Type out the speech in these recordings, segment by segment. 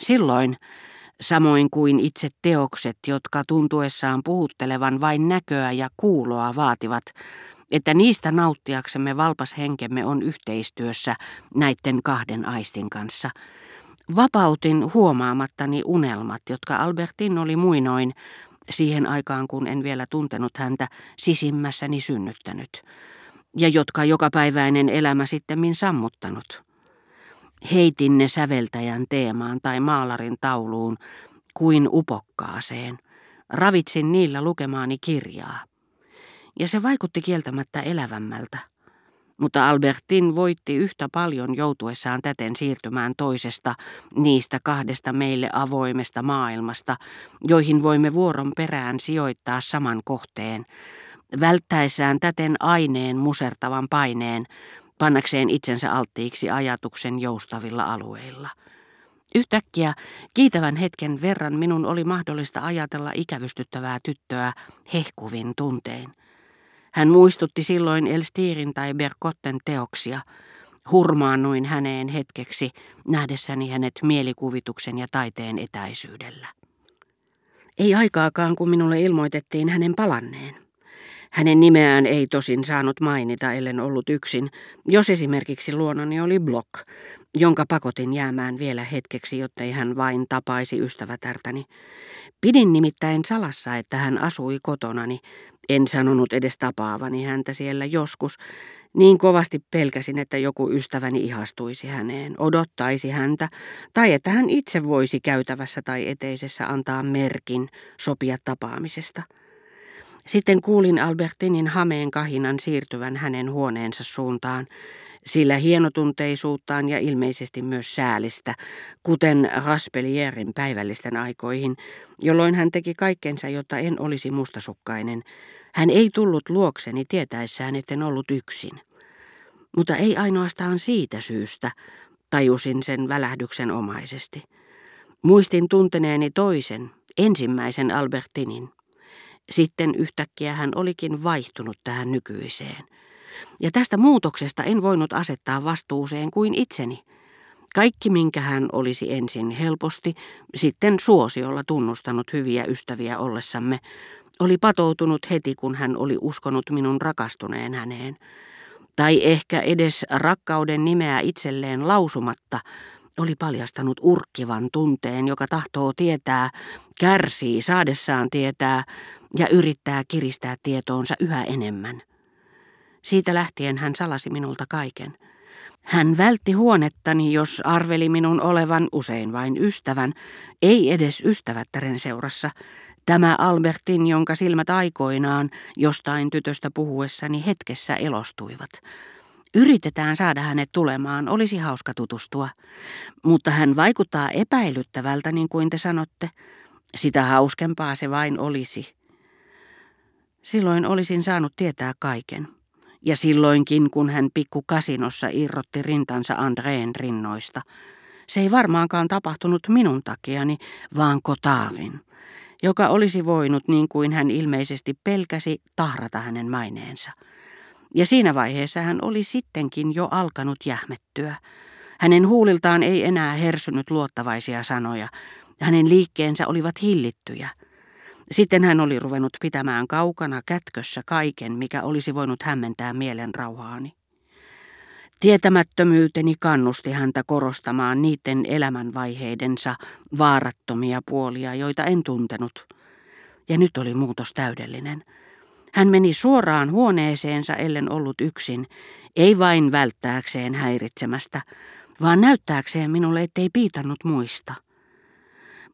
Silloin, samoin kuin itse teokset, jotka tuntuessaan puhuttelevan vain näköä ja kuuloa vaativat, että niistä nauttiaksemme valpas henkemme on yhteistyössä näiden kahden aistin kanssa. Vapautin huomaamattani unelmat, jotka Albertin oli muinoin, siihen aikaan kun en vielä tuntenut häntä, sisimmässäni synnyttänyt, ja jotka jokapäiväinen elämä sittemmin sammuttanut. Heitin ne säveltäjän teemaan tai maalarin tauluun kuin upokkaaseen. Ravitsin niillä lukemaani kirjaa ja se vaikutti kieltämättä elävämmältä. Mutta Albertin voitti yhtä paljon joutuessaan täten siirtymään toisesta niistä kahdesta meille avoimesta maailmasta, joihin voimme vuoron perään sijoittaa saman kohteen, välttäessään täten aineen musertavan paineen, pannakseen itsensä alttiiksi ajatuksen joustavilla alueilla. Yhtäkkiä kiitävän hetken verran minun oli mahdollista ajatella ikävystyttävää tyttöä hehkuvin tuntein. Hän muistutti silloin Elstirin tai Berkotten teoksia. Hurmaannuin häneen hetkeksi, nähdessäni hänet mielikuvituksen ja taiteen etäisyydellä. Ei aikaakaan, kun minulle ilmoitettiin hänen palanneen. Hänen nimeään ei tosin saanut mainita, ellen ollut yksin, jos esimerkiksi luonani oli Block, jonka pakotin jäämään vielä hetkeksi, jottei hän vain tapaisi ystävätärtäni. Pidin nimittäin salassa, että hän asui kotonani, en sanonut edes tapaavani häntä siellä joskus. Niin kovasti pelkäsin, että joku ystäväni ihastuisi häneen, odottaisi häntä, tai että hän itse voisi käytävässä tai eteisessä antaa merkin sopia tapaamisesta. Sitten kuulin Albertinin hameen kahinan siirtyvän hänen huoneensa suuntaan, sillä hienotunteisuuttaan ja ilmeisesti myös säälistä, kuten Raspelierin päivällisten aikoihin, jolloin hän teki kaikkensa, jotta en olisi mustasukkainen, hän ei tullut luokseni tietäessään, etten ollut yksin. Mutta ei ainoastaan siitä syystä, tajusin sen välähdyksen omaisesti. Muistin tunteneeni toisen, ensimmäisen Albertinin. Sitten yhtäkkiä hän olikin vaihtunut tähän nykyiseen. Ja tästä muutoksesta en voinut asettaa vastuuseen kuin itseni. Kaikki, minkä hän olisi ensin helposti, sitten suosiolla tunnustanut hyviä ystäviä ollessamme, oli patoutunut heti, kun hän oli uskonut minun rakastuneen häneen. Tai ehkä edes rakkauden nimeä itselleen lausumatta oli paljastanut urkkivan tunteen, joka tahtoo tietää, kärsii saadessaan tietää ja yrittää kiristää tietoonsa yhä enemmän. Siitä lähtien hän salasi minulta kaiken. Hän vältti huonettani, jos arveli minun olevan usein vain ystävän, ei edes ystävättären seurassa, Tämä Albertin, jonka silmät aikoinaan jostain tytöstä puhuessani hetkessä elostuivat. Yritetään saada hänet tulemaan, olisi hauska tutustua. Mutta hän vaikuttaa epäilyttävältä, niin kuin te sanotte. Sitä hauskempaa se vain olisi. Silloin olisin saanut tietää kaiken. Ja silloinkin, kun hän pikku kasinossa irrotti rintansa Andreen rinnoista. Se ei varmaankaan tapahtunut minun takiani, vaan Kotaarin joka olisi voinut, niin kuin hän ilmeisesti pelkäsi, tahrata hänen maineensa. Ja siinä vaiheessa hän oli sittenkin jo alkanut jähmettyä. Hänen huuliltaan ei enää hersynyt luottavaisia sanoja. Hänen liikkeensä olivat hillittyjä. Sitten hän oli ruvennut pitämään kaukana kätkössä kaiken, mikä olisi voinut hämmentää mielen rauhaani. Tietämättömyyteni kannusti häntä korostamaan niiden elämänvaiheidensa vaarattomia puolia, joita en tuntenut. Ja nyt oli muutos täydellinen. Hän meni suoraan huoneeseensa, ellen ollut yksin, ei vain välttääkseen häiritsemästä, vaan näyttääkseen minulle, ettei piitannut muista.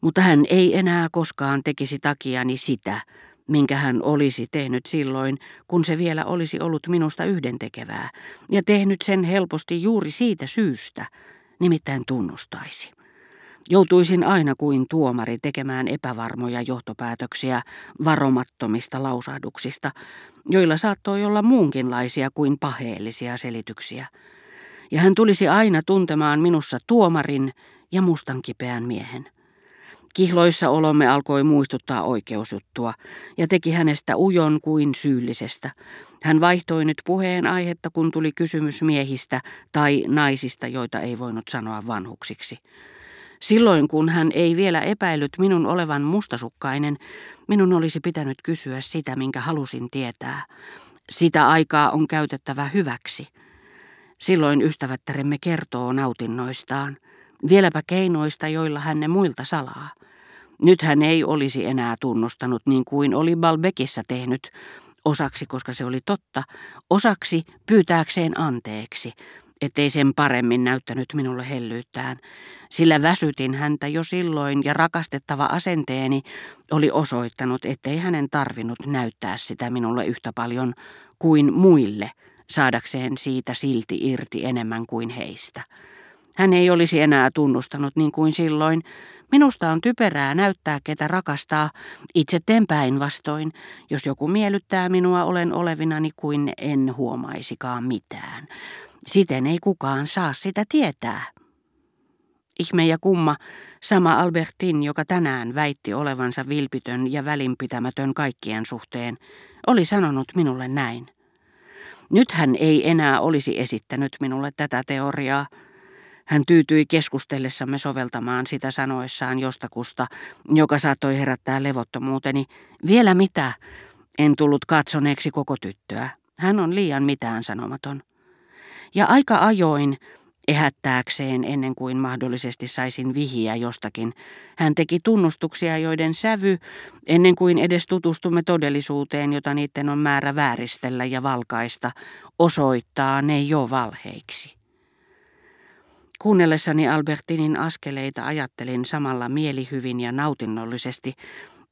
Mutta hän ei enää koskaan tekisi takiani sitä, minkä hän olisi tehnyt silloin, kun se vielä olisi ollut minusta yhdentekevää, ja tehnyt sen helposti juuri siitä syystä, nimittäin tunnustaisi. Joutuisin aina kuin tuomari tekemään epävarmoja johtopäätöksiä varomattomista lausahduksista, joilla saattoi olla muunkinlaisia kuin paheellisia selityksiä. Ja hän tulisi aina tuntemaan minussa tuomarin ja mustan kipeän miehen. Kihloissa olomme alkoi muistuttaa oikeusjuttua ja teki hänestä ujon kuin syyllisestä. Hän vaihtoi nyt puheen aihetta, kun tuli kysymys miehistä tai naisista, joita ei voinut sanoa vanhuksiksi. Silloin kun hän ei vielä epäillyt minun olevan mustasukkainen, minun olisi pitänyt kysyä sitä, minkä halusin tietää. Sitä aikaa on käytettävä hyväksi. Silloin ystävättäremme kertoo nautinnoistaan, vieläpä keinoista, joilla hän ne muilta salaa. Nyt hän ei olisi enää tunnustanut niin kuin oli Balbekissa tehnyt, osaksi koska se oli totta, osaksi pyytääkseen anteeksi, ettei sen paremmin näyttänyt minulle hellyyttään, sillä väsytin häntä jo silloin ja rakastettava asenteeni oli osoittanut, ettei hänen tarvinnut näyttää sitä minulle yhtä paljon kuin muille, saadakseen siitä silti irti enemmän kuin heistä. Hän ei olisi enää tunnustanut niin kuin silloin, Minusta on typerää näyttää, ketä rakastaa, itse teen päinvastoin. Jos joku miellyttää minua, olen olevinani kuin en huomaisikaan mitään. Siten ei kukaan saa sitä tietää. Ihme ja kumma, sama Albertin, joka tänään väitti olevansa vilpitön ja välinpitämätön kaikkien suhteen, oli sanonut minulle näin. Nyt hän ei enää olisi esittänyt minulle tätä teoriaa, hän tyytyi keskustellessamme soveltamaan sitä sanoessaan jostakusta, joka saattoi herättää levottomuuteni. Vielä mitä? En tullut katsoneeksi koko tyttöä. Hän on liian mitään sanomaton. Ja aika ajoin, ehättääkseen ennen kuin mahdollisesti saisin vihiä jostakin, hän teki tunnustuksia, joiden sävy, ennen kuin edes tutustumme todellisuuteen, jota niiden on määrä vääristellä ja valkaista, osoittaa ne jo valheiksi. Kuunnellessani Albertinin askeleita ajattelin samalla mielihyvin ja nautinnollisesti,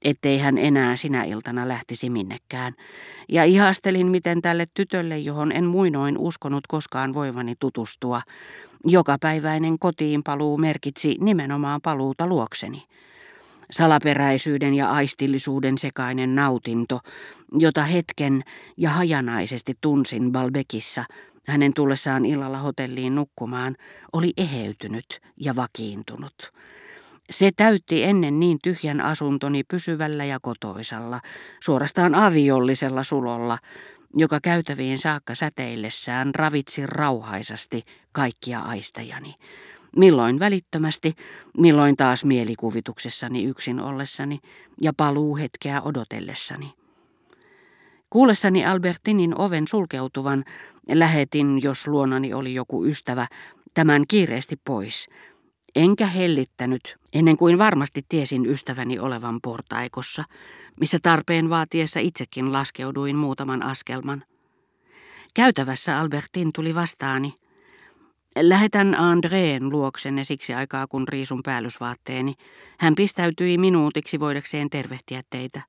ettei hän enää sinä iltana lähtisi minnekään, ja ihastelin, miten tälle tytölle, johon en muinoin uskonut koskaan voivani tutustua, jokapäiväinen kotiin paluu merkitsi nimenomaan paluuta luokseni. Salaperäisyyden ja aistillisuuden sekainen nautinto, jota hetken ja hajanaisesti tunsin Balbekissa, hänen tullessaan illalla hotelliin nukkumaan oli eheytynyt ja vakiintunut. Se täytti ennen niin tyhjän asuntoni pysyvällä ja kotoisalla, suorastaan aviollisella sulolla, joka käytäviin saakka säteillessään ravitsi rauhaisasti kaikkia aistajani. Milloin välittömästi, milloin taas mielikuvituksessani yksin ollessani ja paluu hetkeä odotellessani. Kuullessani Albertinin oven sulkeutuvan, lähetin, jos luonani oli joku ystävä, tämän kiireesti pois. Enkä hellittänyt, ennen kuin varmasti tiesin ystäväni olevan portaikossa, missä tarpeen vaatiessa itsekin laskeuduin muutaman askelman. Käytävässä Albertin tuli vastaani. Lähetän Andreen luoksenne siksi aikaa, kun riisun päällysvaatteeni. Hän pistäytyi minuutiksi voidakseen tervehtiä teitä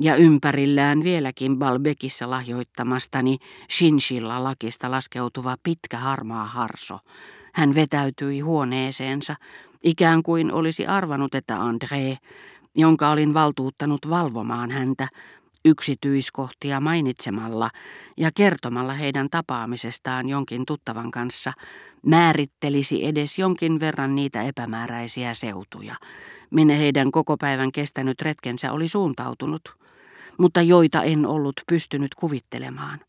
ja ympärillään vieläkin Balbekissa lahjoittamastani Shinshilla lakista laskeutuva pitkä harmaa harso. Hän vetäytyi huoneeseensa, ikään kuin olisi arvanut, että André, jonka olin valtuuttanut valvomaan häntä, yksityiskohtia mainitsemalla ja kertomalla heidän tapaamisestaan jonkin tuttavan kanssa, määrittelisi edes jonkin verran niitä epämääräisiä seutuja, minne heidän koko päivän kestänyt retkensä oli suuntautunut mutta joita en ollut pystynyt kuvittelemaan.